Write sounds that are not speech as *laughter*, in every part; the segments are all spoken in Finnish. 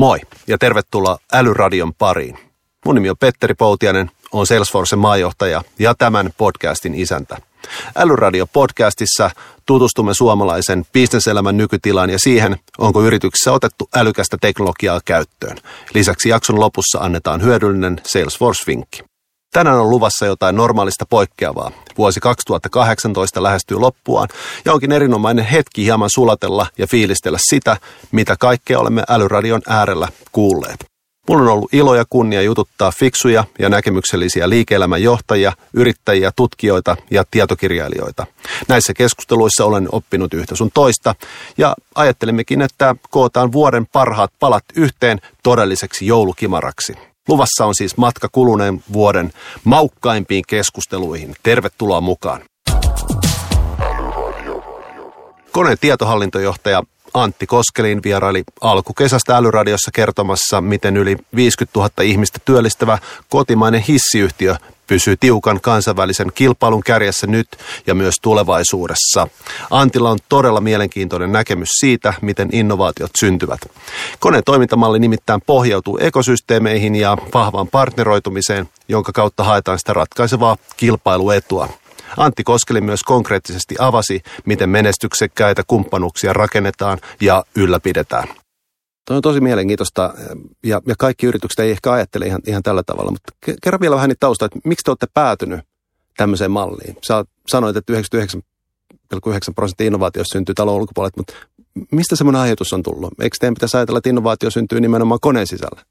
Moi ja tervetuloa Älyradion pariin. Mun nimi on Petteri Poutianen, on Salesforcen maajohtaja ja tämän podcastin isäntä. Älyradio podcastissa tutustumme suomalaisen bisneselämän nykytilaan ja siihen, onko yrityksessä otettu älykästä teknologiaa käyttöön. Lisäksi jakson lopussa annetaan hyödyllinen Salesforce-vinkki. Tänään on luvassa jotain normaalista poikkeavaa. Vuosi 2018 lähestyy loppuaan ja onkin erinomainen hetki hieman sulatella ja fiilistellä sitä, mitä kaikkea olemme älyradion äärellä kuulleet. Mulla on ollut ilo ja kunnia jututtaa fiksuja ja näkemyksellisiä liike-elämän johtajia, yrittäjiä, tutkijoita ja tietokirjailijoita. Näissä keskusteluissa olen oppinut yhtä sun toista ja ajattelimmekin, että kootaan vuoden parhaat palat yhteen todelliseksi joulukimaraksi. Luvassa on siis matka kuluneen vuoden maukkaimpiin keskusteluihin. Tervetuloa mukaan. Koneen tietohallintojohtaja Antti Koskelin vieraili alkukesästä Älyradiossa kertomassa, miten yli 50 000 ihmistä työllistävä kotimainen hissiyhtiö pysyy tiukan kansainvälisen kilpailun kärjessä nyt ja myös tulevaisuudessa. Antilla on todella mielenkiintoinen näkemys siitä, miten innovaatiot syntyvät. Koneen toimintamalli nimittäin pohjautuu ekosysteemeihin ja vahvaan partneroitumiseen, jonka kautta haetaan sitä ratkaisevaa kilpailuetua. Antti Koskeli myös konkreettisesti avasi, miten menestyksekkäitä kumppanuuksia rakennetaan ja ylläpidetään. Tuo on tosi mielenkiintoista ja, ja kaikki yritykset ei ehkä ajattele ihan, ihan tällä tavalla, mutta kerro vielä vähän niitä taustaa, että miksi te olette päätynyt tämmöiseen malliin? Sä sanoit, että 99,9 prosenttia innovaatioista syntyy talon ulkopuolelta, mutta mistä semmoinen ajatus on tullut? Eikö teidän pitäisi ajatella, että innovaatio syntyy nimenomaan koneen sisällä?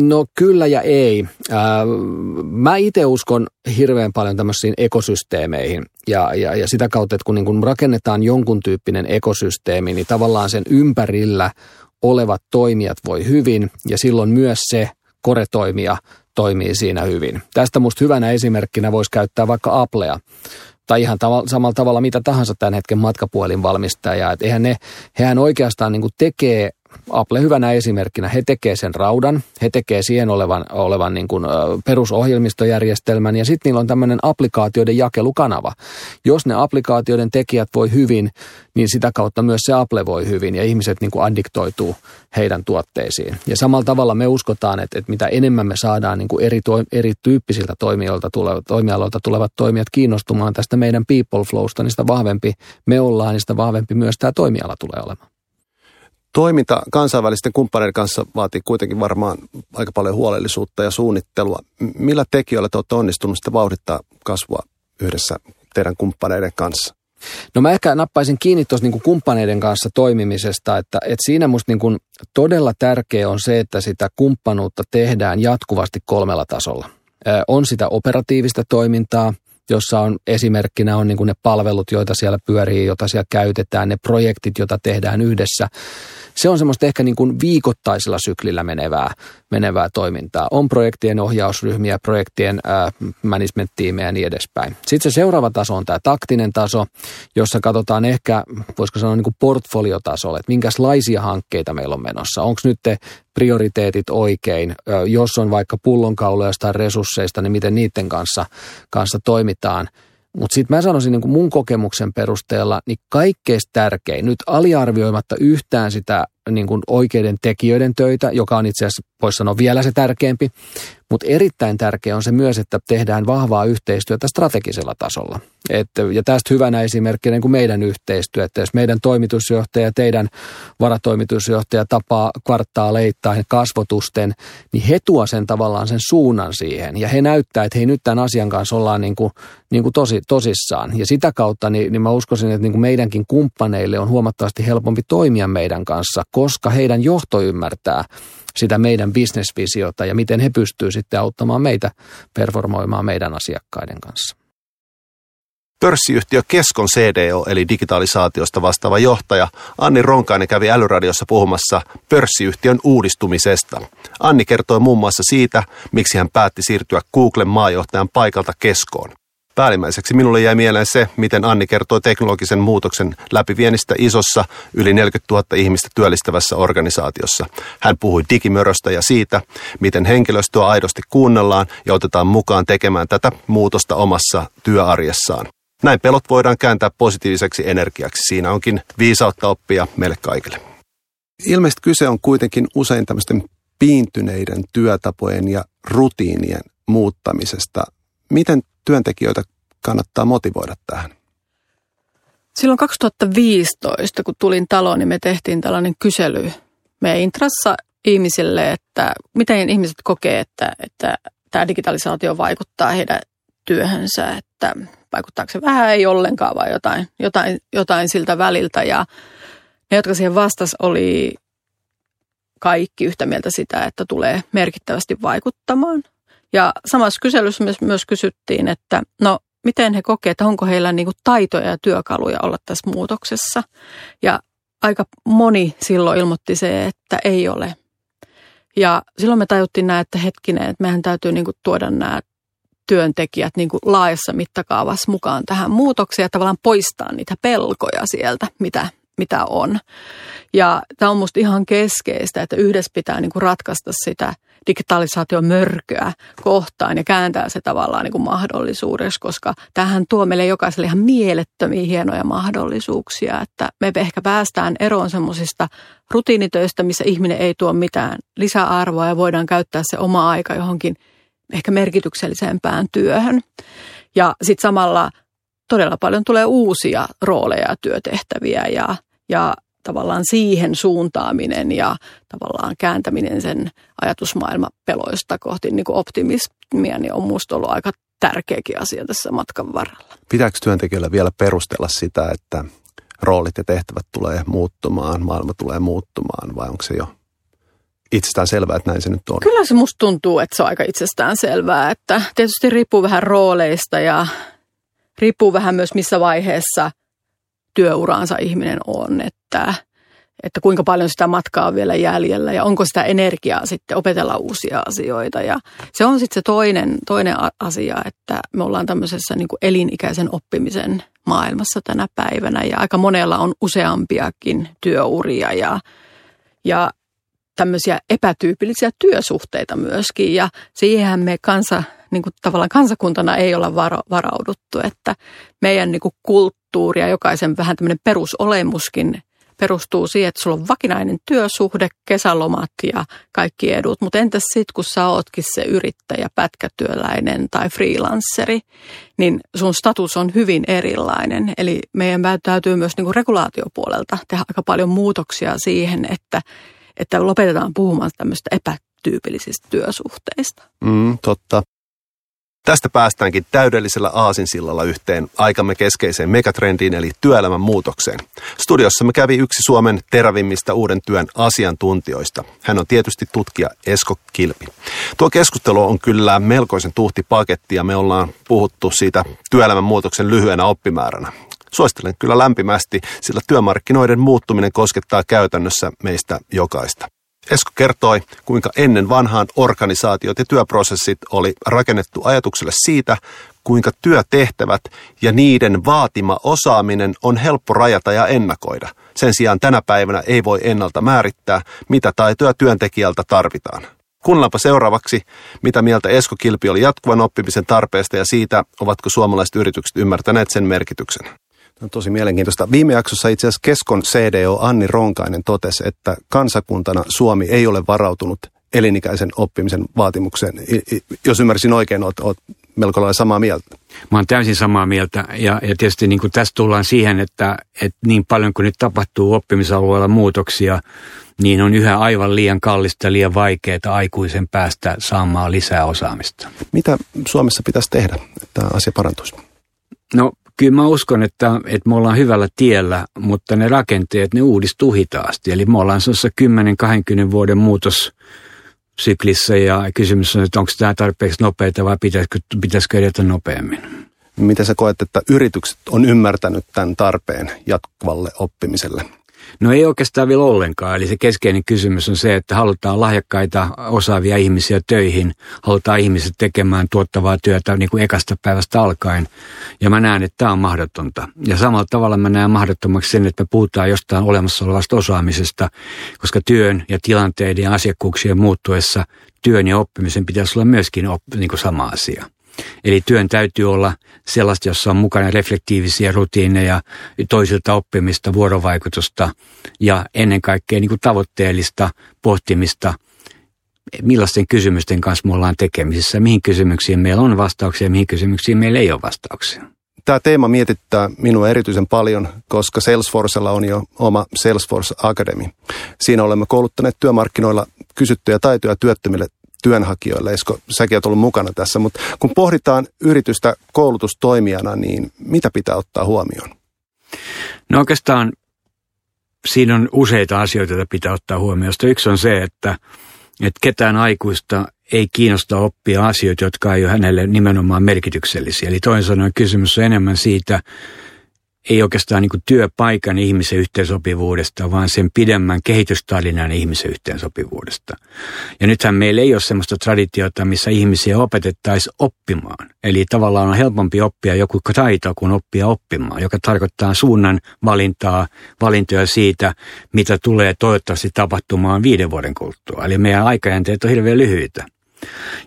No kyllä ja ei. Mä itse uskon hirveän paljon tämmöisiin ekosysteemeihin ja, ja, ja sitä kautta, että kun, niin kun rakennetaan jonkun tyyppinen ekosysteemi, niin tavallaan sen ympärillä olevat toimijat voi hyvin ja silloin myös se koretoimija toimii siinä hyvin. Tästä musta hyvänä esimerkkinä voisi käyttää vaikka Applea tai ihan tav- samalla tavalla mitä tahansa tämän hetken matkapuhelinvalmistaja. Et eihän ne, hehän oikeastaan niin tekee Apple hyvänä esimerkkinä, he tekee sen raudan, he tekee siihen olevan, olevan niin kuin, perusohjelmistojärjestelmän ja sitten niillä on tämmöinen applikaatioiden jakelukanava. Jos ne applikaatioiden tekijät voi hyvin, niin sitä kautta myös se Apple voi hyvin ja ihmiset niin kuin addiktoituu heidän tuotteisiin. Ja samalla tavalla me uskotaan, että, että mitä enemmän me saadaan niin kuin eri, erityyppisiltä toimijoilta tulevat, toimialoilta tulevat toimijat kiinnostumaan tästä meidän people flowsta, niin sitä vahvempi me ollaan, niin sitä vahvempi myös tämä toimiala tulee olemaan. Toiminta kansainvälisten kumppaneiden kanssa vaatii kuitenkin varmaan aika paljon huolellisuutta ja suunnittelua. Millä tekijöillä te olette onnistunut sitä vauhdittaa kasvua yhdessä teidän kumppaneiden kanssa? No mä ehkä nappaisin kiinni tuossa niin kumppaneiden kanssa toimimisesta, että, että siinä musta niin todella tärkeä on se, että sitä kumppanuutta tehdään jatkuvasti kolmella tasolla. on sitä operatiivista toimintaa, jossa on esimerkkinä on niin ne palvelut, joita siellä pyörii, joita siellä käytetään, ne projektit, joita tehdään yhdessä se on semmoista ehkä niin kuin viikoittaisella syklillä menevää, menevää toimintaa. On projektien ohjausryhmiä, projektien äh, management-tiimejä ja niin edespäin. Sitten se seuraava taso on tämä taktinen taso, jossa katsotaan ehkä, voisiko sanoa niin kuin portfoliotasolle, että minkälaisia hankkeita meillä on menossa. Onko nyt te prioriteetit oikein, jos on vaikka pullonkauloja tai resursseista, niin miten niiden kanssa, kanssa toimitaan – mutta sitten mä sanoisin niin mun kokemuksen perusteella, niin kaikkein tärkein, nyt aliarvioimatta yhtään sitä niin kuin oikeiden tekijöiden töitä, joka on itse asiassa, voisi sanoa vielä se tärkeämpi, mutta erittäin tärkeä on se myös, että tehdään vahvaa yhteistyötä strategisella tasolla. Et, ja tästä hyvänä esimerkkinä niin kuin meidän yhteistyö, että jos meidän toimitusjohtaja ja teidän varatoimitusjohtaja tapaa kvartaaleittain kasvotusten, niin he tuo sen tavallaan sen suunnan siihen. Ja he näyttää, että hei nyt tämän asian kanssa ollaan niin kuin, niin kuin tosi, tosissaan. Ja sitä kautta niin, niin mä uskoisin, että niin kuin meidänkin kumppaneille on huomattavasti helpompi toimia meidän kanssa, koska heidän johto ymmärtää sitä meidän bisnesvisiota ja miten he pystyvät sitten auttamaan meitä performoimaan meidän asiakkaiden kanssa. Pörssiyhtiö Keskon CDO eli digitalisaatiosta vastaava johtaja Anni Ronkainen kävi Älyradiossa puhumassa pörssiyhtiön uudistumisesta. Anni kertoi muun muassa siitä, miksi hän päätti siirtyä Googlen maajohtajan paikalta Keskoon. Päällimmäiseksi minulle jäi mieleen se, miten Anni kertoi teknologisen muutoksen läpiviennistä isossa, yli 40 000 ihmistä työllistävässä organisaatiossa. Hän puhui digimöröstä ja siitä, miten henkilöstöä aidosti kuunnellaan ja otetaan mukaan tekemään tätä muutosta omassa työarjessaan. Näin pelot voidaan kääntää positiiviseksi energiaksi. Siinä onkin viisautta oppia meille kaikille. Ilmeisesti kyse on kuitenkin usein tämmöisten piintyneiden työtapojen ja rutiinien muuttamisesta. Miten työntekijöitä kannattaa motivoida tähän? Silloin 2015, kun tulin taloon, niin me tehtiin tällainen kysely meidän intrassa ihmisille, että miten ihmiset kokee, että, että tämä digitalisaatio vaikuttaa heidän työhönsä, että vaikuttaako se vähän, ei ollenkaan vai jotain, jotain, jotain siltä väliltä. Ja ne, jotka siihen vastas, oli kaikki yhtä mieltä sitä, että tulee merkittävästi vaikuttamaan. Ja samassa kyselyssä myös, myös kysyttiin, että no miten he kokevat, että onko heillä niin taitoja ja työkaluja olla tässä muutoksessa. Ja aika moni silloin ilmoitti se, että ei ole. Ja silloin me tajuttiin näin, että hetkinen, että mehän täytyy niin tuoda nämä työntekijät niin kuin laajassa mittakaavassa mukaan tähän muutokseen ja tavallaan poistaa niitä pelkoja sieltä, mitä, mitä on. Ja tämä on minusta ihan keskeistä, että yhdessä pitää niin kuin ratkaista sitä digitalisaation mörköä kohtaan ja kääntää se tavallaan niin kuin mahdollisuudeksi, koska tähän tuo meille jokaiselle ihan mielettömiä hienoja mahdollisuuksia, että me ehkä päästään eroon semmoisista rutiinitöistä, missä ihminen ei tuo mitään lisäarvoa ja voidaan käyttää se oma aika johonkin ehkä merkityksellisempään työhön. Ja sitten samalla todella paljon tulee uusia rooleja ja työtehtäviä ja, ja tavallaan siihen suuntaaminen ja tavallaan kääntäminen sen ajatusmaailman peloista kohti niin optimismia, niin on minusta ollut aika tärkeäkin asia tässä matkan varrella. Pitääkö työntekijöillä vielä perustella sitä, että roolit ja tehtävät tulee muuttumaan, maailma tulee muuttumaan vai onko se jo itsestään selvää, että näin se nyt on? Kyllä se musta tuntuu, että se on aika itsestään selvää, että tietysti riippuu vähän rooleista ja riippuu vähän myös missä vaiheessa työuraansa ihminen on, että, että kuinka paljon sitä matkaa on vielä jäljellä ja onko sitä energiaa sitten opetella uusia asioita. Ja se on sitten se toinen, toinen asia, että me ollaan tämmöisessä niin kuin elinikäisen oppimisen maailmassa tänä päivänä ja aika monella on useampiakin työuria ja, ja tämmöisiä epätyypillisiä työsuhteita myöskin ja siihen me kansa, niin kuin tavallaan kansakuntana ei olla varauduttu, että meidän niin kuin kulttuuri ja jokaisen vähän tämmöinen perusolemuskin perustuu siihen, että sulla on vakinainen työsuhde, kesälomat ja kaikki edut. Mutta entäs sitten, kun sä ootkin se yrittäjä, pätkätyöläinen tai freelanceri, niin sun status on hyvin erilainen. Eli meidän täytyy myös niin kuin regulaatiopuolelta tehdä aika paljon muutoksia siihen, että, että lopetetaan puhumaan tämmöistä epätyypillisistä työsuhteista. Mm, totta. Tästä päästäänkin täydellisellä aasinsillalla yhteen aikamme keskeiseen megatrendiin eli työelämän muutokseen. Studiossamme kävi yksi Suomen terävimmistä uuden työn asiantuntijoista. Hän on tietysti tutkija Esko Kilpi. Tuo keskustelu on kyllä melkoisen tuhti paketti ja me ollaan puhuttu siitä työelämän muutoksen lyhyenä oppimääränä. Suosittelen kyllä lämpimästi, sillä työmarkkinoiden muuttuminen koskettaa käytännössä meistä jokaista. Esko kertoi, kuinka ennen vanhaan organisaatiot ja työprosessit oli rakennettu ajatukselle siitä, kuinka työtehtävät ja niiden vaatima osaaminen on helppo rajata ja ennakoida. Sen sijaan tänä päivänä ei voi ennalta määrittää, mitä taitoja työntekijältä tarvitaan. Kuunnellaanpa seuraavaksi, mitä mieltä Esko Kilpi oli jatkuvan oppimisen tarpeesta ja siitä, ovatko suomalaiset yritykset ymmärtäneet sen merkityksen. On tosi mielenkiintoista. Viime jaksossa itse asiassa Keskon CDO Anni Ronkainen totesi, että kansakuntana Suomi ei ole varautunut elinikäisen oppimisen vaatimukseen. Jos ymmärsin oikein, olet, olet melko lailla samaa mieltä. Mä oon täysin samaa mieltä ja, ja tietysti niin kuin tässä tullaan siihen, että, että niin paljon kuin nyt tapahtuu oppimisalueella muutoksia, niin on yhä aivan liian kallista ja liian vaikeaa aikuisen päästä saamaan lisää osaamista. Mitä Suomessa pitäisi tehdä, että asia parantuisi? No kyllä mä uskon, että, että me ollaan hyvällä tiellä, mutta ne rakenteet, ne uudistuu hitaasti. Eli me ollaan sellaisessa 10-20 vuoden muutos syklissä ja kysymys on, että onko tämä tarpeeksi nopeita vai pitäisikö, pitäisikö edetä nopeammin. Miten sä koet, että yritykset on ymmärtänyt tämän tarpeen jatkuvalle oppimiselle? No ei oikeastaan vielä ollenkaan. Eli se keskeinen kysymys on se, että halutaan lahjakkaita, osaavia ihmisiä töihin. Halutaan ihmiset tekemään tuottavaa työtä niin kuin ekasta päivästä alkaen. Ja mä näen, että tämä on mahdotonta. Ja samalla tavalla mä näen mahdottomaksi sen, että me puhutaan jostain olemassa olevasta osaamisesta, koska työn ja tilanteiden ja asiakkuuksien muuttuessa työn ja oppimisen pitäisi olla myöskin op, niin kuin sama asia. Eli työn täytyy olla sellaista, jossa on mukana reflektiivisiä rutiineja, toisilta oppimista, vuorovaikutusta ja ennen kaikkea niin kuin tavoitteellista pohtimista, millaisten kysymysten kanssa me ollaan tekemisissä, mihin kysymyksiin meillä on vastauksia ja mihin kysymyksiin meillä ei ole vastauksia. Tämä teema mietittää minua erityisen paljon, koska Salesforcella on jo oma Salesforce Academy. Siinä olemme kouluttaneet työmarkkinoilla kysyttyjä taitoja työttömille työnhakijoille. Esko, säkin olet ollut mukana tässä, mutta kun pohditaan yritystä koulutustoimijana, niin mitä pitää ottaa huomioon? No oikeastaan siinä on useita asioita, joita pitää ottaa huomioon. Yksi on se, että, että ketään aikuista ei kiinnosta oppia asioita, jotka ei ole hänelle nimenomaan merkityksellisiä. Eli toisin sanoen kysymys on enemmän siitä, ei oikeastaan niin työpaikan ihmisen yhteensopivuudesta, vaan sen pidemmän kehitystarinan ihmisen yhteensopivuudesta. Ja nythän meillä ei ole sellaista traditiota, missä ihmisiä opetettaisiin oppimaan. Eli tavallaan on helpompi oppia joku taito kuin oppia oppimaan, joka tarkoittaa suunnan valintaa, valintoja siitä, mitä tulee toivottavasti tapahtumaan viiden vuoden kuluttua. Eli meidän aikajänteet on hirveän lyhyitä.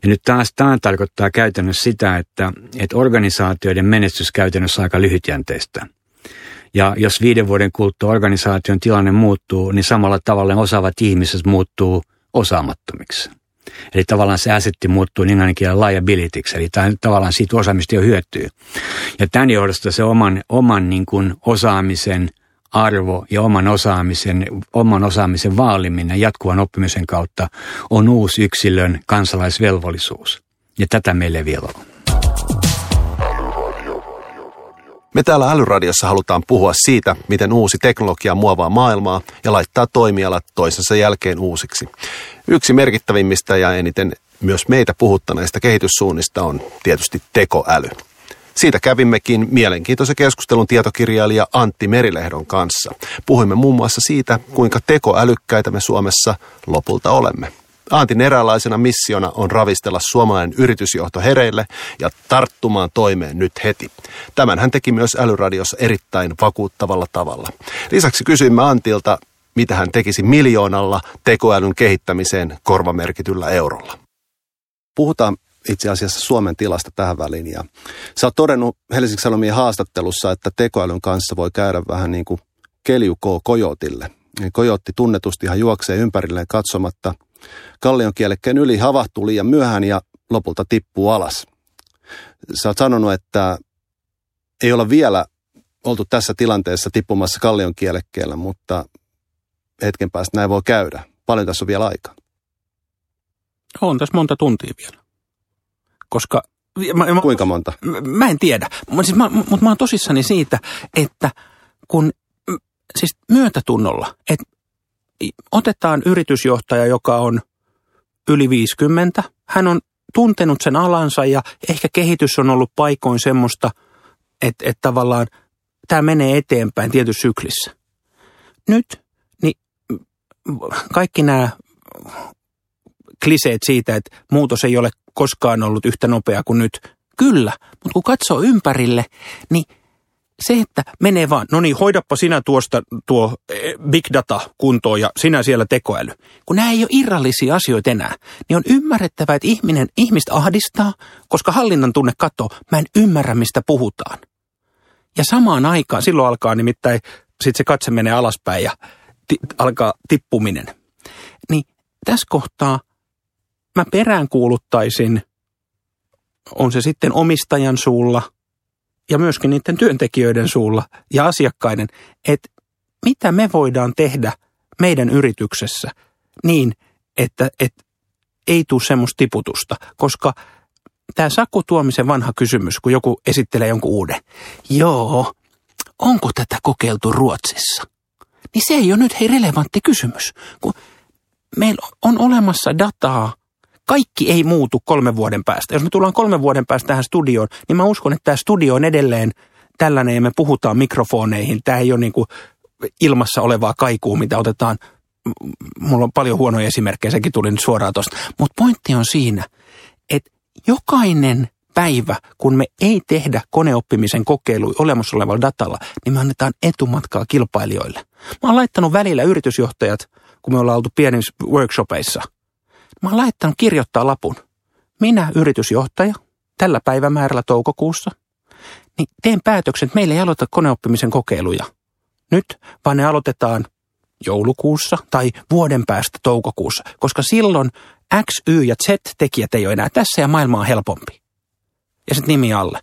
Ja nyt taas tämä tarkoittaa käytännössä sitä, että, että organisaatioiden menestys käytännössä on aika lyhytjänteistä. Ja jos viiden vuoden kuluttua organisaation tilanne muuttuu, niin samalla tavalla osaavat ihmiset muuttuu osaamattomiksi. Eli tavallaan se asetti muuttuu niin ainakin liabilityksi, eli tämä, tavallaan siitä osaamista jo hyötyy. Ja tämän johdosta se oman, oman niin kuin osaamisen arvo ja oman osaamisen, oman osaamisen vaaliminen jatkuvan oppimisen kautta on uusi yksilön kansalaisvelvollisuus. Ja tätä meille vielä on. Me täällä Älyradiossa halutaan puhua siitä, miten uusi teknologia muovaa maailmaa ja laittaa toimialat toisensa jälkeen uusiksi. Yksi merkittävimmistä ja eniten myös meitä puhuttaneista kehityssuunnista on tietysti tekoäly. Siitä kävimmekin mielenkiintoisen keskustelun tietokirjailija Antti Merilehdon kanssa. Puhuimme muun muassa siitä, kuinka tekoälykkäitä me Suomessa lopulta olemme. Antin eräänlaisena missiona on ravistella suomalainen yritysjohto hereille ja tarttumaan toimeen nyt heti. Tämän hän teki myös Älyradiossa erittäin vakuuttavalla tavalla. Lisäksi kysyimme Antilta, mitä hän tekisi miljoonalla tekoälyn kehittämiseen korvamerkityllä eurolla. Puhutaan itse asiassa Suomen tilasta tähän väliin. Ja sä oot todennut Helsingin Sanomien haastattelussa, että tekoälyn kanssa voi käydä vähän niin kuin keljukoo kojotille. Kojotti tunnetusti ihan juoksee ympärilleen katsomatta – Kallion kielekkeen yli havahtuu liian myöhään ja lopulta tippuu alas. Sä oot sanonut, että ei olla vielä oltu tässä tilanteessa tippumassa kallion kielekkeellä, mutta hetken päästä näin voi käydä. Paljon tässä on vielä aikaa. On tässä monta tuntia vielä. Koska... Mä, mä, Kuinka monta? Mä, mä en tiedä, mutta siis mä, mut mä oon tosissani siitä, että kun siis myötätunnolla, että otetaan yritysjohtaja, joka on yli 50. Hän on tuntenut sen alansa ja ehkä kehitys on ollut paikoin semmoista, että, että tavallaan tämä menee eteenpäin tietyssä syklissä. Nyt niin kaikki nämä kliseet siitä, että muutos ei ole koskaan ollut yhtä nopea kuin nyt. Kyllä, mutta kun katsoo ympärille, niin – se, että menee vaan, no niin, hoidappa sinä tuosta tuo eh, big data kuntoon ja sinä siellä tekoäly. Kun nämä ei ole irrallisia asioita enää, niin on ymmärrettävä, että ihminen, ihmistä ahdistaa, koska hallinnan tunne katsoo, mä en ymmärrä, mistä puhutaan. Ja samaan aikaan, silloin alkaa nimittäin, sitten se katse menee alaspäin ja ti, alkaa tippuminen. Niin tässä kohtaa mä peräänkuuluttaisin, on se sitten omistajan suulla – ja myöskin niiden työntekijöiden suulla ja asiakkaiden, että mitä me voidaan tehdä meidän yrityksessä niin, että, että ei tule semmoista tiputusta, koska tämä Saku Tuomisen vanha kysymys, kun joku esittelee jonkun uuden, joo, onko tätä kokeiltu Ruotsissa? Niin se ei ole nyt hei relevantti kysymys, kun meillä on olemassa dataa kaikki ei muutu kolmen vuoden päästä. Jos me tullaan kolmen vuoden päästä tähän studioon, niin mä uskon, että tämä studio on edelleen tällainen ja me puhutaan mikrofoneihin. Tämä ei ole niin kuin ilmassa olevaa kaikua, mitä otetaan. Mulla on paljon huonoja esimerkkejä, sekin tuli nyt suoraan tuosta. Mutta pointti on siinä, että jokainen päivä, kun me ei tehdä koneoppimisen kokeilu olemassa olevalla datalla, niin me annetaan etumatkaa kilpailijoille. Mä oon laittanut välillä yritysjohtajat, kun me ollaan oltu pienissä workshopeissa – Mä oon laittanut kirjoittaa lapun. Minä, yritysjohtaja, tällä päivämäärällä toukokuussa, niin teen päätöksen, että meillä ei aloita koneoppimisen kokeiluja nyt, vaan ne aloitetaan joulukuussa tai vuoden päästä toukokuussa, koska silloin X, Y ja Z-tekijät ei ole enää tässä ja maailma on helpompi. Ja sitten nimi alle.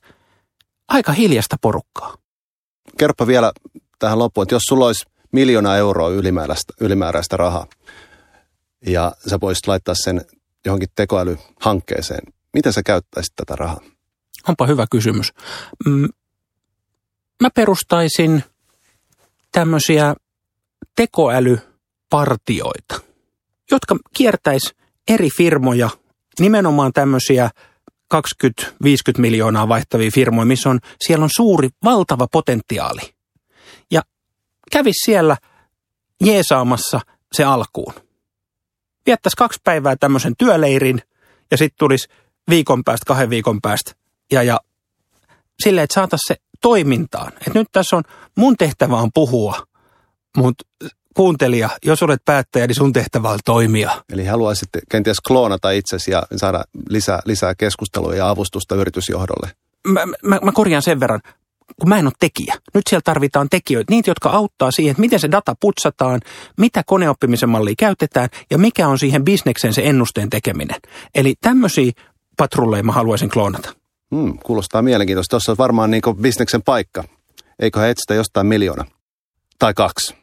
Aika hiljasta porukkaa. Kerropa vielä tähän loppuun, että jos sulla olisi miljoona euroa ylimääräistä, ylimääräistä rahaa ja sä voisit laittaa sen johonkin tekoälyhankkeeseen, miten sä käyttäisit tätä rahaa? Onpa hyvä kysymys. Mm, mä perustaisin tämmöisiä tekoälypartioita, jotka kiertäis eri firmoja, nimenomaan tämmöisiä 20-50 miljoonaa vaihtavia firmoja, missä on, siellä on suuri, valtava potentiaali. Ja kävis siellä jeesaamassa se alkuun. Viettäisi kaksi päivää tämmöisen työleirin ja sitten tulisi viikon päästä, kahden viikon päästä ja, ja silleen, että saataisiin se toimintaan. Et nyt tässä on, mun tehtävä on puhua, mutta kuuntelija, jos olet päättäjä, niin sun tehtävä on toimia. Eli haluaisit kenties kloonata itsesi ja saada lisää, lisää keskustelua ja avustusta yritysjohdolle? Mä, mä, mä korjaan sen verran, kun mä en ole tekijä. Nyt siellä tarvitaan tekijöitä, niitä, jotka auttaa siihen, että miten se data putsataan, mitä koneoppimisen mallia käytetään ja mikä on siihen bisneksen se ennusteen tekeminen. Eli tämmöisiä patrulleja mä haluaisin kloonata. Hmm, kuulostaa mielenkiintoista. Tuossa on varmaan niin bisneksen paikka. Eikö he etsitä jostain miljoona? Tai kaksi.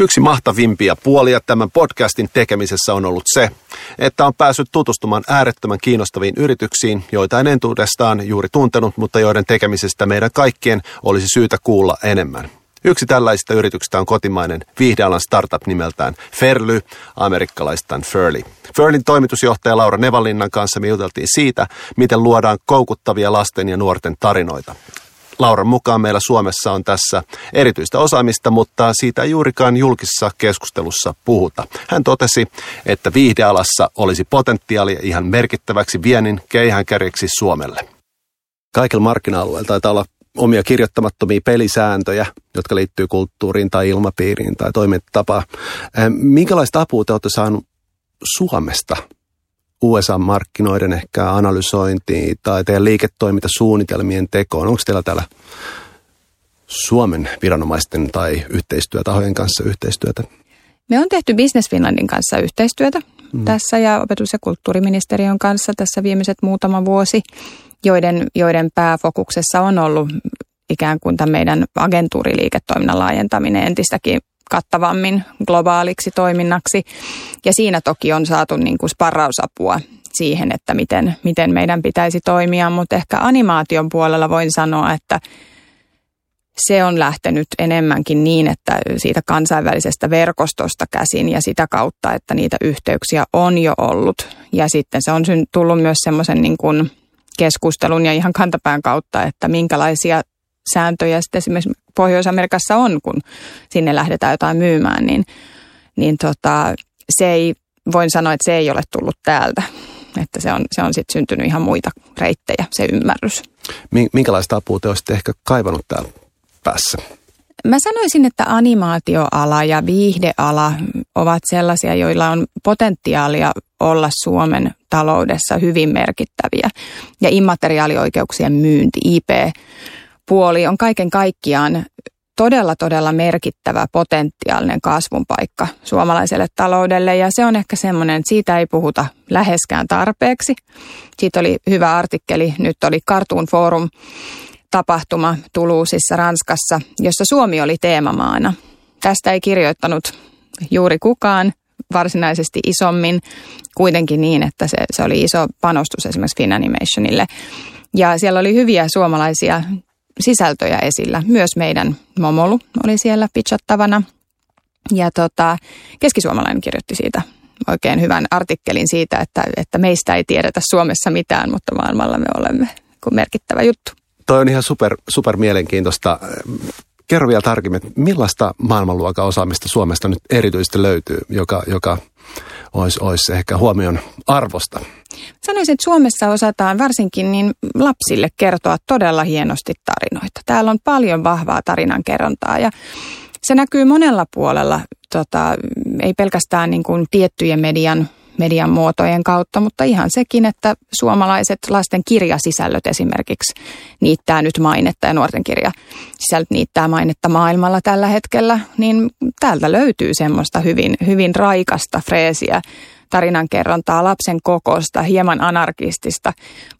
Yksi mahtavimpia puolia tämän podcastin tekemisessä on ollut se, että on päässyt tutustumaan äärettömän kiinnostaviin yrityksiin, joita en entuudestaan juuri tuntenut, mutta joiden tekemisestä meidän kaikkien olisi syytä kuulla enemmän. Yksi tällaisista yrityksistä on kotimainen viihdealan startup nimeltään Ferly, amerikkalaistaan Furly. Furlyn toimitusjohtaja Laura Nevalinnan kanssa me juteltiin siitä, miten luodaan koukuttavia lasten ja nuorten tarinoita. Lauran mukaan meillä Suomessa on tässä erityistä osaamista, mutta siitä ei juurikaan julkisessa keskustelussa puhuta. Hän totesi, että viihdealassa olisi potentiaalia ihan merkittäväksi viennin keihäänkärjeksi Suomelle. Kaikilla markkina-alueilla taitaa olla omia kirjoittamattomia pelisääntöjä, jotka liittyy kulttuuriin tai ilmapiiriin tai toimintatapaan. Minkälaista apua te olette saaneet Suomesta USA-markkinoiden ehkä analysointiin tai teidän liiketoimintasuunnitelmien tekoon? Onko teillä täällä Suomen viranomaisten tai yhteistyötahojen kanssa yhteistyötä? Me on tehty Business Finlandin kanssa yhteistyötä mm. tässä ja opetus- ja kulttuuriministeriön kanssa tässä viimeiset muutama vuosi, joiden, joiden pääfokuksessa on ollut ikään kuin tämän meidän agentuuriliiketoiminnan laajentaminen entistäkin kattavammin globaaliksi toiminnaksi. Ja siinä toki on saatu niin kuin sparrausapua siihen, että miten, miten meidän pitäisi toimia, mutta ehkä animaation puolella voin sanoa, että se on lähtenyt enemmänkin niin, että siitä kansainvälisestä verkostosta käsin ja sitä kautta, että niitä yhteyksiä on jo ollut. Ja sitten se on tullut myös semmoisen niin kuin keskustelun ja ihan kantapään kautta, että minkälaisia sääntöjä sitten esimerkiksi Pohjois-Amerikassa on, kun sinne lähdetään jotain myymään, niin, niin tota, se ei, voin sanoa, että se ei ole tullut täältä. Että se on, se on sitten syntynyt ihan muita reittejä, se ymmärrys. Minkälaista apua te olisitte ehkä kaivannut täällä päässä? Mä sanoisin, että animaatioala ja viihdeala ovat sellaisia, joilla on potentiaalia olla Suomen taloudessa hyvin merkittäviä. Ja immateriaalioikeuksien myynti, IP, puoli on kaiken kaikkiaan todella, todella merkittävä potentiaalinen kasvun paikka suomalaiselle taloudelle. Ja se on ehkä semmoinen, että siitä ei puhuta läheskään tarpeeksi. Siitä oli hyvä artikkeli, nyt oli Cartoon Forum tapahtuma Tuluusissa Ranskassa, jossa Suomi oli teemamaana. Tästä ei kirjoittanut juuri kukaan varsinaisesti isommin, kuitenkin niin, että se, se oli iso panostus esimerkiksi Finanimationille. Ja siellä oli hyviä suomalaisia sisältöjä esillä. Myös meidän Momolu oli siellä pitchattavana. Ja tota, keskisuomalainen kirjoitti siitä oikein hyvän artikkelin siitä, että, että meistä ei tiedetä Suomessa mitään, mutta maailmalla me olemme merkittävä juttu. Toi on ihan super, super mielenkiintoista. Kerro vielä tarkemmin, millaista maailmanluokan osaamista Suomesta nyt erityisesti löytyy, joka, joka olisi, olisi ehkä huomion arvosta? Sanoisin, että Suomessa osataan varsinkin niin lapsille kertoa todella hienosti tarinoita. Täällä on paljon vahvaa tarinankerrontaa ja se näkyy monella puolella, tota, ei pelkästään niin kuin tiettyjen median median muotojen kautta, mutta ihan sekin, että suomalaiset lasten kirjasisällöt esimerkiksi niittää nyt mainetta ja nuorten kirja sisällöt niittää mainetta maailmalla tällä hetkellä, niin täältä löytyy semmoista hyvin, hyvin raikasta freesiä tarinankerrontaa lapsen kokosta, hieman anarkistista.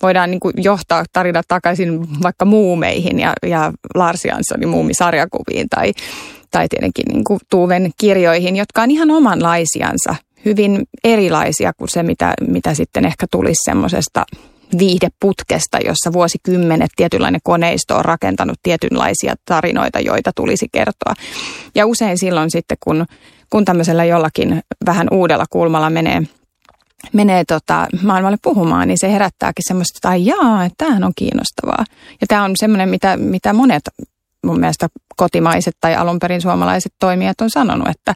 Voidaan niin johtaa tarina takaisin vaikka muumeihin ja, ja Lars Janssonin muumisarjakuviin tai, tai tietenkin niin kuin Tuuven kirjoihin, jotka on ihan omanlaisiansa, hyvin erilaisia kuin se, mitä, mitä sitten ehkä tulisi semmoisesta viihdeputkesta, jossa vuosikymmenet tietynlainen koneisto on rakentanut tietynlaisia tarinoita, joita tulisi kertoa. Ja usein silloin sitten, kun kun tämmöisellä jollakin vähän uudella kulmalla menee, menee tota maailmalle puhumaan, niin se herättääkin semmoista, että jaa, että tämähän on kiinnostavaa. Ja tämä on semmoinen, mitä, mitä monet mun mielestä kotimaiset tai alun perin suomalaiset toimijat on sanonut, että,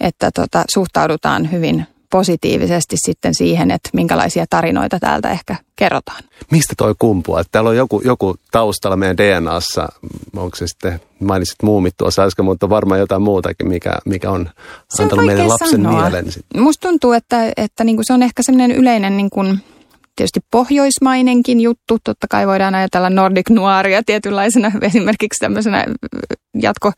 että tota, suhtaudutaan hyvin positiivisesti sitten siihen, että minkälaisia tarinoita täältä ehkä kerrotaan. Mistä toi kumpuaa? Että täällä on joku, joku taustalla meidän DNAssa, onko se sitten, mainitsit muumit tuossa äsken, mutta varmaan jotain muutakin, mikä, mikä on se antanut on meidän lapsen sanoa. mielen. Musta tuntuu, että, että niin kuin se on ehkä semmoinen yleinen niin kuin, tietysti pohjoismainenkin juttu. Totta kai voidaan ajatella Nordic Noiria tietynlaisena *laughs* esimerkiksi tämmöisenä jatko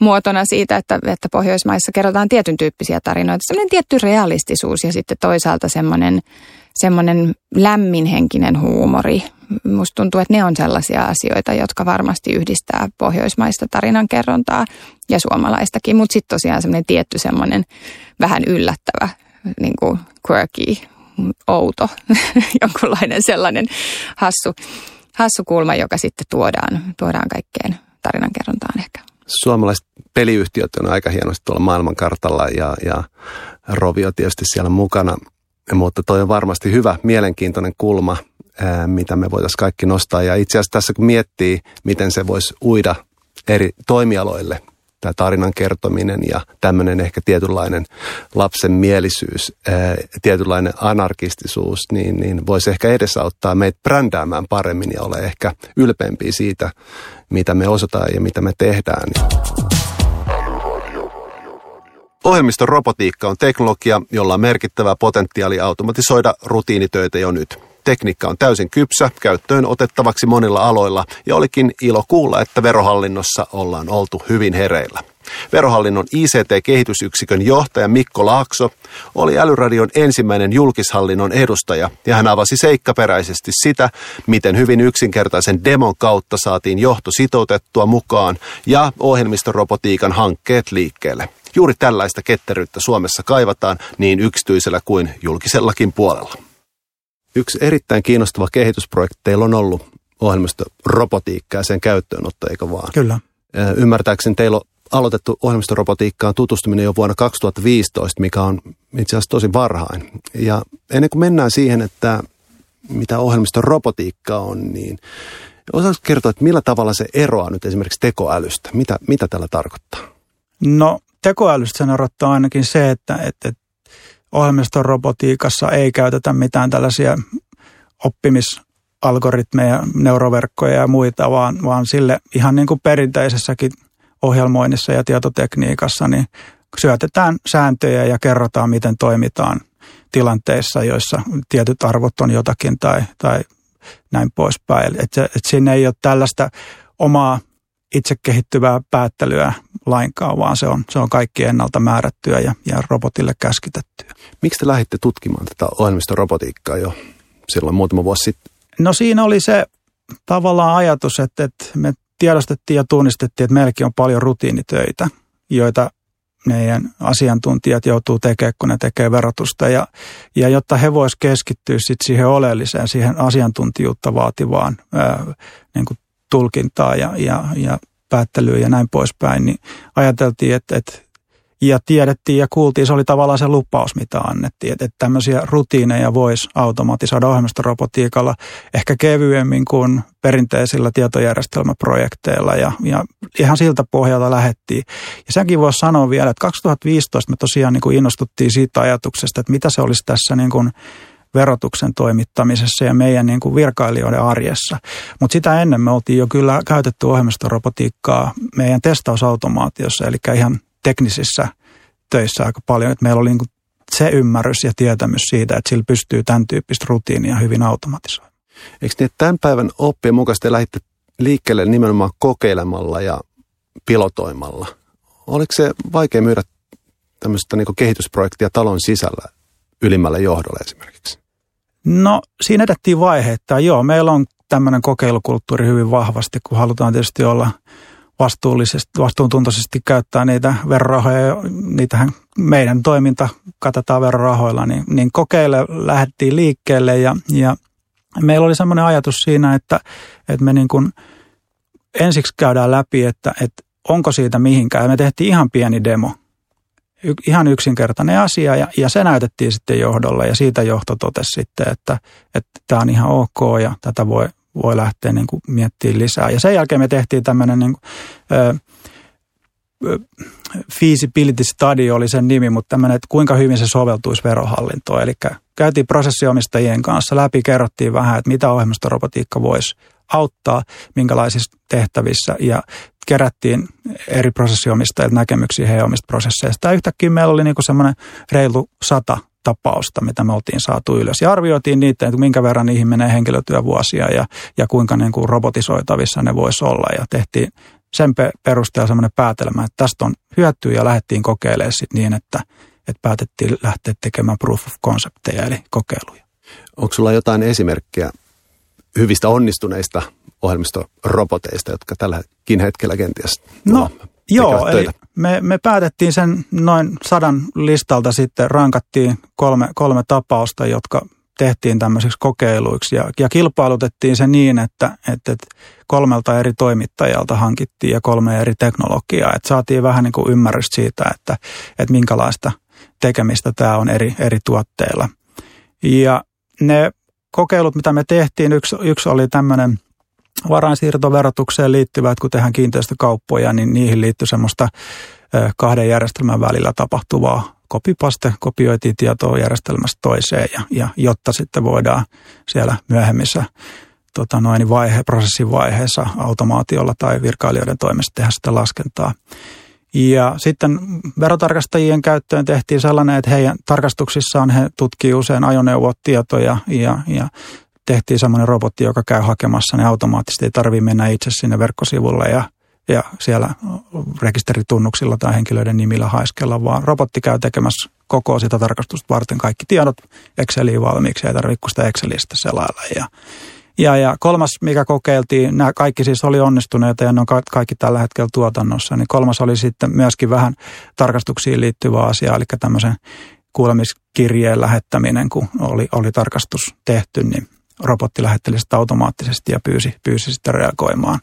muotona siitä, että, että Pohjoismaissa kerrotaan tietyn tyyppisiä tarinoita. Sellainen tietty realistisuus ja sitten toisaalta semmoinen, semmoinen lämminhenkinen huumori. Musta tuntuu, että ne on sellaisia asioita, jotka varmasti yhdistää pohjoismaista tarinankerrontaa ja suomalaistakin. Mutta sitten tosiaan semmoinen tietty semmoinen vähän yllättävä, niin kuin quirky, outo, *laughs* jonkunlainen sellainen hassu, hassu kulma, joka sitten tuodaan, tuodaan kaikkeen tarinankerrontaan ehkä suomalaiset peliyhtiöt on aika hienosti tuolla maailmankartalla ja, ja Rovio tietysti siellä mukana. Mutta toi on varmasti hyvä, mielenkiintoinen kulma, mitä me voitaisiin kaikki nostaa. Ja itse asiassa tässä kun miettii, miten se voisi uida eri toimialoille, tämä tarinan kertominen ja tämmöinen ehkä tietynlainen lapsen mielisyys, tietynlainen anarkistisuus, niin, niin voisi ehkä edesauttaa meitä brändäämään paremmin ja ole ehkä ylpeämpiä siitä, mitä me osataan ja mitä me tehdään. Ohjelmiston robotiikka on teknologia, jolla on merkittävä potentiaali automatisoida rutiinitöitä jo nyt. Tekniikka on täysin kypsä käyttöön otettavaksi monilla aloilla ja olikin ilo kuulla, että verohallinnossa ollaan oltu hyvin hereillä. Verohallinnon ICT-kehitysyksikön johtaja Mikko Laakso oli Älyradion ensimmäinen julkishallinnon edustaja ja hän avasi seikkaperäisesti sitä, miten hyvin yksinkertaisen demon kautta saatiin johto sitoutettua mukaan ja ohjelmistorobotiikan hankkeet liikkeelle. Juuri tällaista ketteryyttä Suomessa kaivataan niin yksityisellä kuin julkisellakin puolella. Yksi erittäin kiinnostava kehitysprojekti teillä on ollut ohjelmistorobotiikka ja sen käyttöönotto, eikö vaan? Kyllä. Ymmärtääkseni teillä on aloitettu ohjelmistorobotiikkaan tutustuminen jo vuonna 2015, mikä on itse asiassa tosi varhain. Ja ennen kuin mennään siihen, että mitä ohjelmistorobotiikka on, niin osaatko kertoa, että millä tavalla se eroaa nyt esimerkiksi tekoälystä? Mitä, mitä tällä tarkoittaa? No tekoälystä sen erottaa ainakin se, että, että, että ohjelmistorobotiikassa ei käytetä mitään tällaisia oppimisalgoritmeja, neuroverkkoja ja muita, vaan, vaan sille ihan niin kuin perinteisessäkin ohjelmoinnissa ja tietotekniikassa, niin syötetään sääntöjä ja kerrotaan, miten toimitaan tilanteissa, joissa tietyt arvot on jotakin tai, tai näin poispäin. Että et siinä ei ole tällaista omaa itse kehittyvää päättelyä lainkaan, vaan se on, se on kaikki ennalta määrättyä ja, ja robotille käskitettyä. Miksi te lähditte tutkimaan tätä ohjelmistorobotiikkaa jo silloin muutama vuosi sitten? No siinä oli se tavallaan ajatus, että, että me tiedostettiin ja tunnistettiin, että meilläkin on paljon rutiinitöitä, joita meidän asiantuntijat joutuu tekemään, kun ne tekee verotusta. Ja, ja jotta he voisivat keskittyä sit siihen oleelliseen, siihen asiantuntijuutta vaativaan ää, niin kuin tulkintaa ja, ja, ja päättelyä ja näin poispäin, niin ajateltiin, että, että ja tiedettiin ja kuultiin, se oli tavallaan se lupaus, mitä annettiin, että, että tämmöisiä rutiineja voisi automatisoida ohjelmistorobotiikalla ehkä kevyemmin kuin perinteisillä tietojärjestelmäprojekteilla ja, ja ihan siltä pohjalta lähettiin. Ja senkin voisi sanoa vielä, että 2015 me tosiaan niin kuin innostuttiin siitä ajatuksesta, että mitä se olisi tässä niin kuin verotuksen toimittamisessa ja meidän niin kuin virkailijoiden arjessa. Mutta sitä ennen me oltiin jo kyllä käytetty ohjelmistorobotiikkaa meidän testausautomaatiossa, eli ihan teknisissä töissä aika paljon. Et meillä oli niin kuin se ymmärrys ja tietämys siitä, että sillä pystyy tämän tyyppistä rutiinia hyvin automatisoimaan. Eikö niin, että tämän päivän oppien mukaisesti te lähditte liikkeelle nimenomaan kokeilemalla ja pilotoimalla? Oliko se vaikea myydä tämmöistä niin kehitysprojektia talon sisällä ylimmälle johdolle esimerkiksi? No siinä edettiin vaiheittain. Joo, meillä on tämmöinen kokeilukulttuuri hyvin vahvasti, kun halutaan tietysti olla vastuullisesti, vastuuntuntoisesti käyttää niitä verorahoja. Niitähän meidän toiminta katetaan verorahoilla, niin, niin kokeille lähdettiin liikkeelle ja, ja meillä oli semmoinen ajatus siinä, että, että me niin kuin ensiksi käydään läpi, että, että onko siitä mihinkään. Me tehtiin ihan pieni demo, y, ihan yksinkertainen asia ja, ja se näytettiin sitten johdolle ja siitä johto totesi sitten, että, että tämä on ihan ok ja tätä voi, voi lähteä niin kuin miettimään lisää. Ja sen jälkeen me tehtiin tämmöinen niin kuin, ö, feasibility study oli sen nimi, mutta tämmöinen, että kuinka hyvin se soveltuisi verohallintoon. Eli käytiin prosessiomistajien kanssa läpi, kerrottiin vähän, että mitä ohjelmistorobotiikka voisi auttaa, minkälaisissa tehtävissä ja kerättiin eri prosessiomistajilta näkemyksiä heidän omista prosesseista. Ja yhtäkkiä meillä oli niinku semmoinen reilu sata tapausta, mitä me oltiin saatu ylös. Ja arvioitiin niitä, että minkä verran niihin menee henkilötyövuosia ja, ja kuinka niin kuin robotisoitavissa ne voisi olla. Ja tehtiin sen perusteella semmoinen päätelmä, että tästä on hyötyä ja lähdettiin kokeilemaan sit niin, että, että päätettiin lähteä tekemään proof of concepteja eli kokeiluja. Onko sulla jotain esimerkkejä hyvistä onnistuneista ohjelmistoroboteista, jotka tälläkin hetkellä kenties No joo, eli me, me päätettiin sen noin sadan listalta sitten, rankattiin kolme, kolme tapausta, jotka tehtiin tämmöisiksi kokeiluiksi ja, ja kilpailutettiin se niin, että, että, että kolmelta eri toimittajalta hankittiin ja kolme eri teknologiaa. Että saatiin vähän niin kuin ymmärrystä siitä, että, että minkälaista tekemistä tämä on eri, eri tuotteilla. Ja ne kokeilut, mitä me tehtiin, yksi, yksi oli tämmöinen varainsiirtoverotukseen liittyvä, että kun tehdään kiinteistökauppoja, niin niihin liittyy semmoista kahden järjestelmän välillä tapahtuvaa kopipaste, kopioitiin tietoa järjestelmästä toiseen ja, ja jotta sitten voidaan siellä myöhemmissä tota noin, vaihe, prosessin vaiheessa automaatiolla tai virkailijoiden toimesta tehdä sitä laskentaa. Ja sitten verotarkastajien käyttöön tehtiin sellainen, että heidän tarkastuksissaan he tutkii usein ajoneuvotietoja ja, ja tehtiin semmoinen robotti, joka käy hakemassa ne automaattisesti. Ei tarvitse mennä itse sinne verkkosivulle ja, ja siellä rekisteritunnuksilla tai henkilöiden nimillä haiskella, vaan robotti käy tekemässä koko sitä tarkastusta varten kaikki tiedot Exceliin valmiiksi. Ei tarvitse sitä Excelistä selailla. Ja, ja, ja kolmas, mikä kokeiltiin, nämä kaikki siis oli onnistuneita ja ne on kaikki tällä hetkellä tuotannossa, niin kolmas oli sitten myöskin vähän tarkastuksiin liittyvä asia, eli tämmöisen kuulemiskirjeen lähettäminen, kun oli, oli tarkastus tehty, niin robotti lähetteli sitä automaattisesti ja pyysi, pyysi sitten reagoimaan,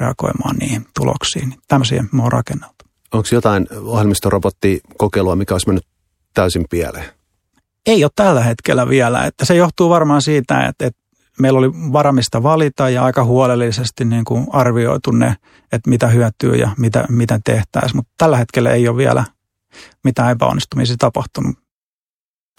reagoimaan niihin tuloksiin. Tämmöisiä me on rakenneltu. Onko jotain ohjelmistorobotikokeilua, mikä olisi mennyt täysin pieleen? Ei ole tällä hetkellä vielä. Että se johtuu varmaan siitä, että, että meillä oli varamista valita ja aika huolellisesti niin kuin arvioitu ne, että mitä hyötyy ja mitä, mitä tehtäisiin. Mutta tällä hetkellä ei ole vielä mitään epäonnistumisia tapahtunut.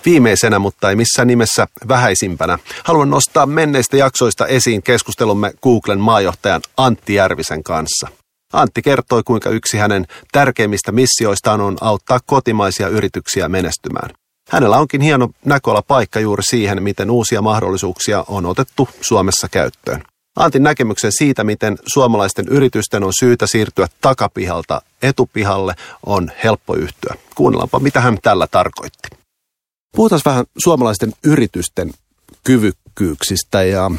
Viimeisenä, mutta ei missään nimessä vähäisimpänä, haluan nostaa menneistä jaksoista esiin keskustelumme Googlen maajohtajan Antti Järvisen kanssa. Antti kertoi, kuinka yksi hänen tärkeimmistä missioistaan on auttaa kotimaisia yrityksiä menestymään. Hänellä onkin hieno näköala paikka juuri siihen, miten uusia mahdollisuuksia on otettu Suomessa käyttöön. Antin näkemyksen siitä, miten suomalaisten yritysten on syytä siirtyä takapihalta etupihalle, on helppo yhtyä. Kuunnellaanpa, mitä hän tällä tarkoitti. Puhutaan vähän suomalaisten yritysten kyvykkyyksistä ja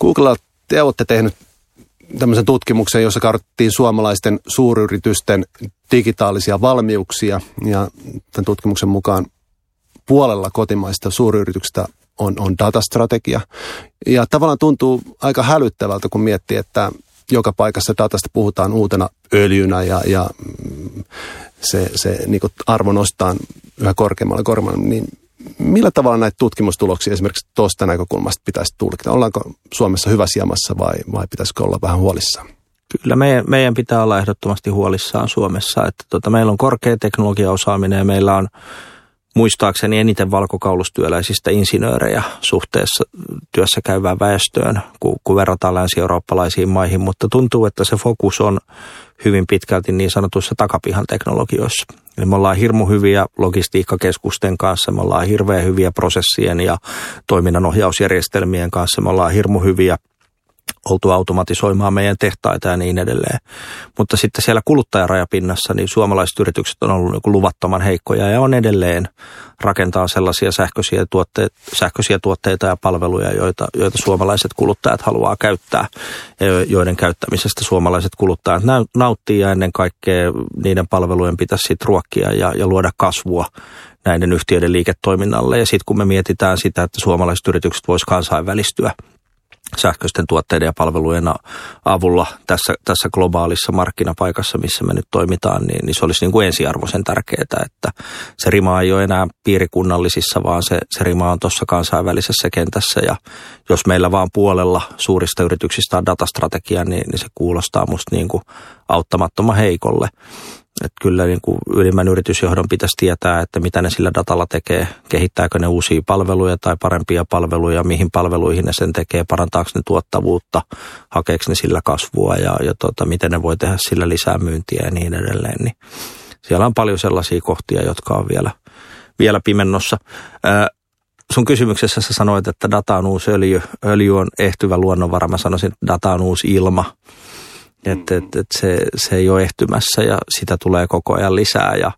Googlella te olette tehnyt tämmöisen tutkimuksen, jossa karttiin suomalaisten suuryritysten digitaalisia valmiuksia ja tämän tutkimuksen mukaan puolella kotimaista suuryrityksistä on, on datastrategia. Ja tavallaan tuntuu aika hälyttävältä, kun miettii, että joka paikassa datasta puhutaan uutena öljynä ja, ja se, se niin arvo nostaa yhä korkeammalle korkeammalle, niin millä tavalla näitä tutkimustuloksia esimerkiksi tuosta näkökulmasta pitäisi tulkita? Ollaanko Suomessa hyvässä jamassa vai, vai pitäisikö olla vähän huolissaan? Kyllä meidän, meidän pitää olla ehdottomasti huolissaan Suomessa, että tota, meillä on korkea teknologiaosaaminen ja meillä on muistaakseni eniten valkokaulustyöläisistä insinöörejä suhteessa työssä käyvään väestöön, kun, kun verrataan länsi-eurooppalaisiin maihin, mutta tuntuu, että se fokus on hyvin pitkälti niin sanotuissa takapihan teknologioissa. Eli me ollaan hirmu hyviä logistiikkakeskusten kanssa, me ollaan hirveän hyviä prosessien ja toiminnanohjausjärjestelmien kanssa, me ollaan hirmu hyviä oltu automatisoimaan meidän tehtaita ja niin edelleen. Mutta sitten siellä kuluttajarajapinnassa niin suomalaiset yritykset on ollut niin luvattoman heikkoja ja on edelleen rakentaa sellaisia sähköisiä, tuotteita, sähköisiä tuotteita ja palveluja, joita, joita suomalaiset kuluttajat haluaa käyttää ja joiden käyttämisestä suomalaiset kuluttajat nauttii ja ennen kaikkea niiden palvelujen pitäisi sitten ruokkia ja, ja luoda kasvua näiden yhtiöiden liiketoiminnalle. Ja sitten kun me mietitään sitä, että suomalaiset yritykset voisivat kansainvälistyä – sähköisten tuotteiden ja palvelujen avulla tässä, tässä globaalissa markkinapaikassa, missä me nyt toimitaan, niin, niin se olisi niin kuin ensiarvoisen tärkeää, että se rima ei ole enää piirikunnallisissa, vaan se, se rima on tuossa kansainvälisessä kentässä ja jos meillä vaan puolella suurista yrityksistä on datastrategia, niin, niin se kuulostaa musta niin kuin auttamattoman heikolle. Että kyllä niin kuin ylimmän yritysjohdon pitäisi tietää, että mitä ne sillä datalla tekee, kehittääkö ne uusia palveluja tai parempia palveluja, mihin palveluihin ne sen tekee, parantaako ne tuottavuutta, hakeeko ne sillä kasvua ja, ja tota, miten ne voi tehdä sillä lisää myyntiä ja niin edelleen. Niin siellä on paljon sellaisia kohtia, jotka on vielä, vielä pimennossa. Ää, sun kysymyksessä sä sanoit, että data on uusi öljy. Öljy on ehtyvä luonnonvara. Mä sanoisin, että data on uusi ilma. Että et, et se, se ei ole ehtymässä ja sitä tulee koko ajan lisää ja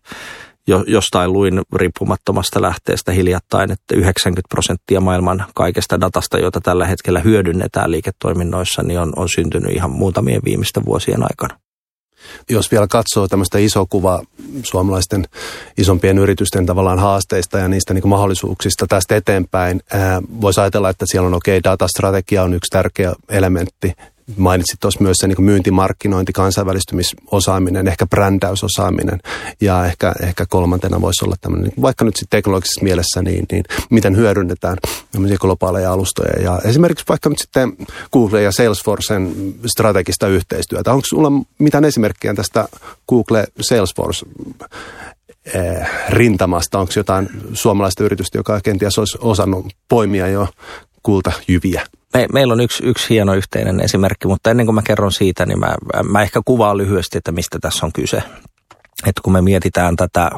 jo, jostain luin riippumattomasta lähteestä hiljattain, että 90 prosenttia maailman kaikesta datasta, jota tällä hetkellä hyödynnetään liiketoiminnoissa, niin on, on syntynyt ihan muutamien viimeisten vuosien aikana. Jos vielä katsoo tämmöistä isoa kuvaa suomalaisten isompien yritysten tavallaan haasteista ja niistä niin mahdollisuuksista tästä eteenpäin, voisi ajatella, että siellä on okei, okay, datastrategia on yksi tärkeä elementti Mainitsit tuossa myös se niin myyntimarkkinointi, kansainvälistymisosaaminen, ehkä brändäysosaaminen ja ehkä, ehkä kolmantena voisi olla tämmöinen, niin vaikka nyt sitten teknologisessa mielessä, niin, niin miten hyödynnetään globaaleja alustoja ja esimerkiksi vaikka nyt sitten Google ja Salesforcen strategista yhteistyötä. Onko sulla mitään esimerkkiä tästä Google Salesforce eh, rintamasta? Onko jotain suomalaista yritystä, joka kenties olisi osannut poimia jo kulta jyviä? Me, meillä on yksi, yksi hieno yhteinen esimerkki, mutta ennen kuin mä kerron siitä, niin mä, mä ehkä kuvaan lyhyesti, että mistä tässä on kyse. Että kun me mietitään tätä,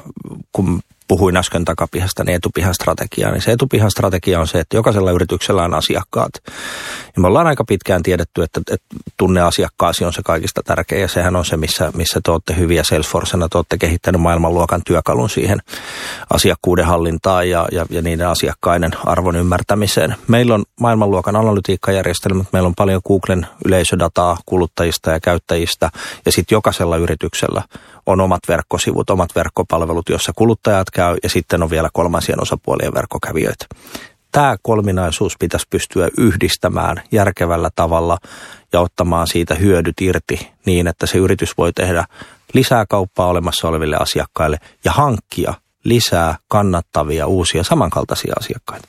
kun puhuin äsken takapihasta, niin etupihan strategiaa, niin se etupihan strategia on se, että jokaisella yrityksellä on asiakkaat. Ja me ollaan aika pitkään tiedetty, että, että tunne asiakkaasi on se kaikista tärkeä, ja sehän on se, missä, missä te olette hyviä Salesforcena, te olette kehittänyt maailmanluokan työkalun siihen asiakkuuden hallintaan ja, ja, ja niiden asiakkaiden arvon ymmärtämiseen. Meillä on maailmanluokan analytiikkajärjestelmät, meillä on paljon Googlen yleisödataa kuluttajista ja käyttäjistä, ja sitten jokaisella yrityksellä on omat verkkosivut, omat verkkopalvelut, jossa kuluttajat käy ja sitten on vielä kolmansien osapuolien verkkokävijöitä. Tämä kolminaisuus pitäisi pystyä yhdistämään järkevällä tavalla ja ottamaan siitä hyödyt irti niin, että se yritys voi tehdä lisää kauppaa olemassa oleville asiakkaille ja hankkia lisää kannattavia uusia samankaltaisia asiakkaita.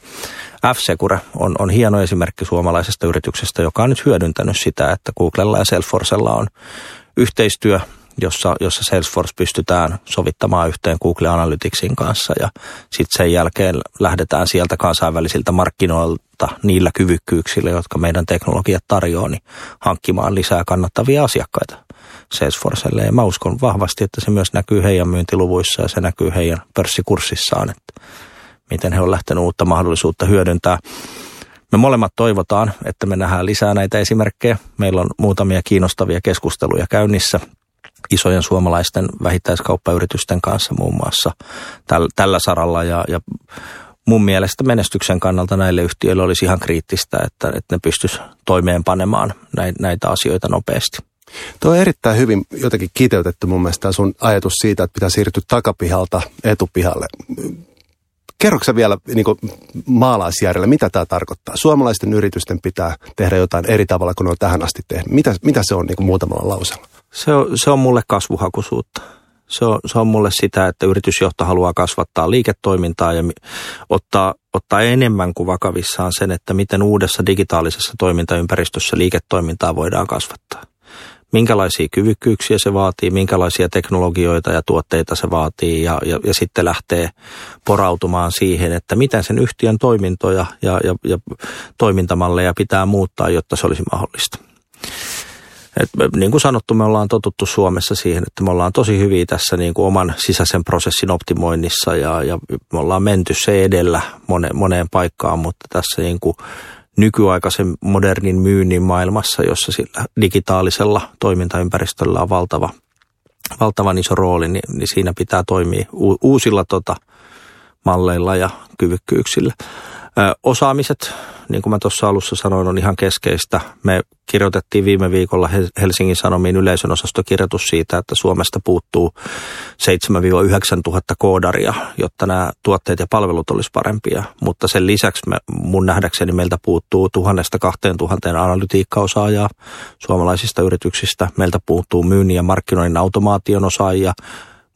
F-Secure on, on hieno esimerkki suomalaisesta yrityksestä, joka on nyt hyödyntänyt sitä, että Googlella ja Salesforcella on yhteistyö jossa, jossa Salesforce pystytään sovittamaan yhteen Google Analyticsin kanssa ja sitten sen jälkeen lähdetään sieltä kansainvälisiltä markkinoilta niillä kyvykkyyksillä, jotka meidän teknologiat tarjoaa, niin hankkimaan lisää kannattavia asiakkaita Salesforcelle. Ja mä uskon vahvasti, että se myös näkyy heidän myyntiluvuissa ja se näkyy heidän pörssikurssissaan, että miten he on lähtenyt uutta mahdollisuutta hyödyntää. Me molemmat toivotaan, että me nähdään lisää näitä esimerkkejä. Meillä on muutamia kiinnostavia keskusteluja käynnissä – isojen suomalaisten vähittäiskauppayritysten kanssa muun muassa täl, tällä saralla ja, ja mun mielestä menestyksen kannalta näille yhtiöille olisi ihan kriittistä, että, että ne pystyisi toimeenpanemaan näitä asioita nopeasti. Tuo on erittäin hyvin jotenkin kiteytetty mun mielestä sun ajatus siitä, että pitää siirtyä takapihalta etupihalle. Kerroksä vielä niin maalaisjärjellä, mitä tämä tarkoittaa? Suomalaisten yritysten pitää tehdä jotain eri tavalla kuin ne on tähän asti tehnyt. Mitä, mitä se on niin muutamalla lauseella? Se on, se on mulle kasvuhakuisuutta. Se on, se on mulle sitä, että yritysjohto haluaa kasvattaa liiketoimintaa ja ottaa, ottaa enemmän kuin vakavissaan sen, että miten uudessa digitaalisessa toimintaympäristössä liiketoimintaa voidaan kasvattaa. minkälaisia kyvykkyyksiä se vaatii, minkälaisia teknologioita ja tuotteita se vaatii ja, ja, ja sitten lähtee porautumaan siihen, että miten sen yhtiön toimintoja ja, ja, ja toimintamalleja pitää muuttaa, jotta se olisi mahdollista. Et niin kuin sanottu, me ollaan totuttu Suomessa siihen, että me ollaan tosi hyviä tässä niin kuin oman sisäisen prosessin optimoinnissa ja, ja me ollaan menty se edellä mone, moneen paikkaan, mutta tässä niin kuin nykyaikaisen modernin myynnin maailmassa, jossa sillä digitaalisella toimintaympäristöllä on valtava, valtavan iso rooli, niin, niin siinä pitää toimia uusilla tota, malleilla ja kyvykkyyksillä. Osaamiset niin kuin mä tuossa alussa sanoin, on ihan keskeistä. Me kirjoitettiin viime viikolla Helsingin Sanomiin yleisön osastokirjoitus siitä, että Suomesta puuttuu 7-9 tuhatta koodaria, jotta nämä tuotteet ja palvelut olisi parempia. Mutta sen lisäksi me, mun nähdäkseni meiltä puuttuu tuhannesta kahteen tuhanteen analytiikkaosaajaa suomalaisista yrityksistä. Meiltä puuttuu myynnin ja markkinoinnin automaation osaajia,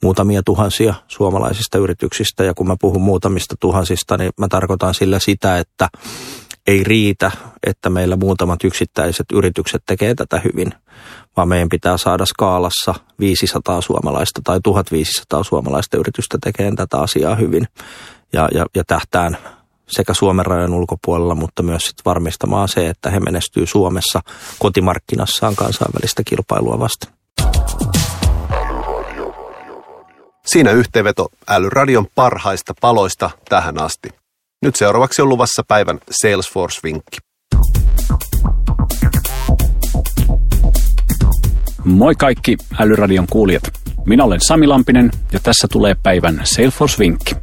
muutamia tuhansia suomalaisista yrityksistä. Ja kun mä puhun muutamista tuhansista, niin mä tarkoitan sillä sitä, että ei riitä, että meillä muutamat yksittäiset yritykset tekee tätä hyvin, vaan meidän pitää saada skaalassa 500 suomalaista tai 1500 suomalaista yritystä tekemään tätä asiaa hyvin. Ja, ja, ja tähtään sekä Suomen rajojen ulkopuolella, mutta myös sit varmistamaan se, että he menestyy Suomessa kotimarkkinassaan kansainvälistä kilpailua vasten. Siinä yhteenveto älyradion parhaista paloista tähän asti. Nyt seuraavaksi on luvassa päivän Salesforce-vinkki. Moi kaikki Älyradion kuulijat. Minä olen Sami Lampinen ja tässä tulee päivän Salesforce-vinkki.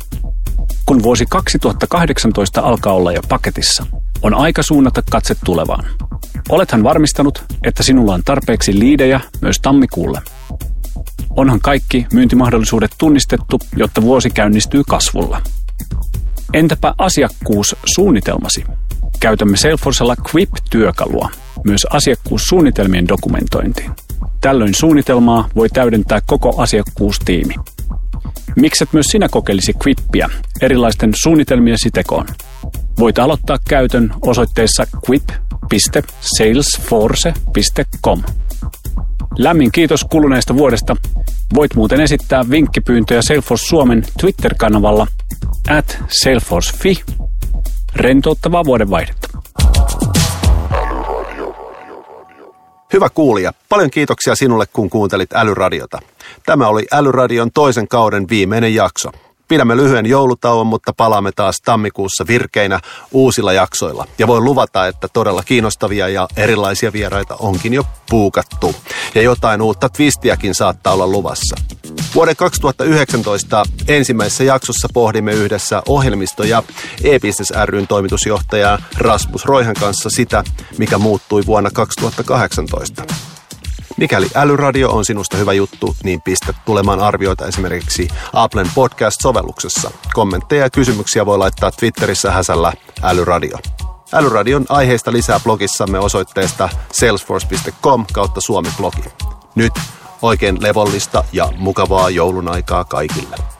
Kun vuosi 2018 alkaa olla jo paketissa, on aika suunnata katse tulevaan. Olethan varmistanut, että sinulla on tarpeeksi liidejä myös tammikuulle. Onhan kaikki myyntimahdollisuudet tunnistettu, jotta vuosi käynnistyy kasvulla – Entäpä asiakkuussuunnitelmasi? Käytämme Salesforcella Quip-työkalua myös asiakkuussuunnitelmien dokumentointiin. Tällöin suunnitelmaa voi täydentää koko asiakkuustiimi. Mikset myös sinä kokeilisi Quippiä erilaisten suunnitelmiesi tekoon? Voit aloittaa käytön osoitteessa quip.salesforce.com. Lämmin kiitos kuluneesta vuodesta. Voit muuten esittää vinkkipyyntöjä Salesforce Suomen Twitter-kanavalla – at Salesforce.fi. Rentouttavaa vuodenvaihdetta. Hyvä kuulija, paljon kiitoksia sinulle, kun kuuntelit Älyradiota. Tämä oli Älyradion toisen kauden viimeinen jakso. Pidämme lyhyen joulutauon, mutta palaamme taas tammikuussa virkeinä uusilla jaksoilla. Ja voin luvata, että todella kiinnostavia ja erilaisia vieraita onkin jo puukattu. Ja jotain uutta twistiäkin saattaa olla luvassa. Vuoden 2019 ensimmäisessä jaksossa pohdimme yhdessä ohjelmisto- ja e-business ryn toimitusjohtaja Rasmus Roihan kanssa sitä, mikä muuttui vuonna 2018. Mikäli älyradio on sinusta hyvä juttu, niin pistä tulemaan arvioita esimerkiksi Applen podcast-sovelluksessa. Kommentteja ja kysymyksiä voi laittaa Twitterissä häsällä älyradio. Älyradion aiheista lisää blogissamme osoitteesta salesforce.com kautta suomi-blogi. Nyt oikein levollista ja mukavaa joulun aikaa kaikille.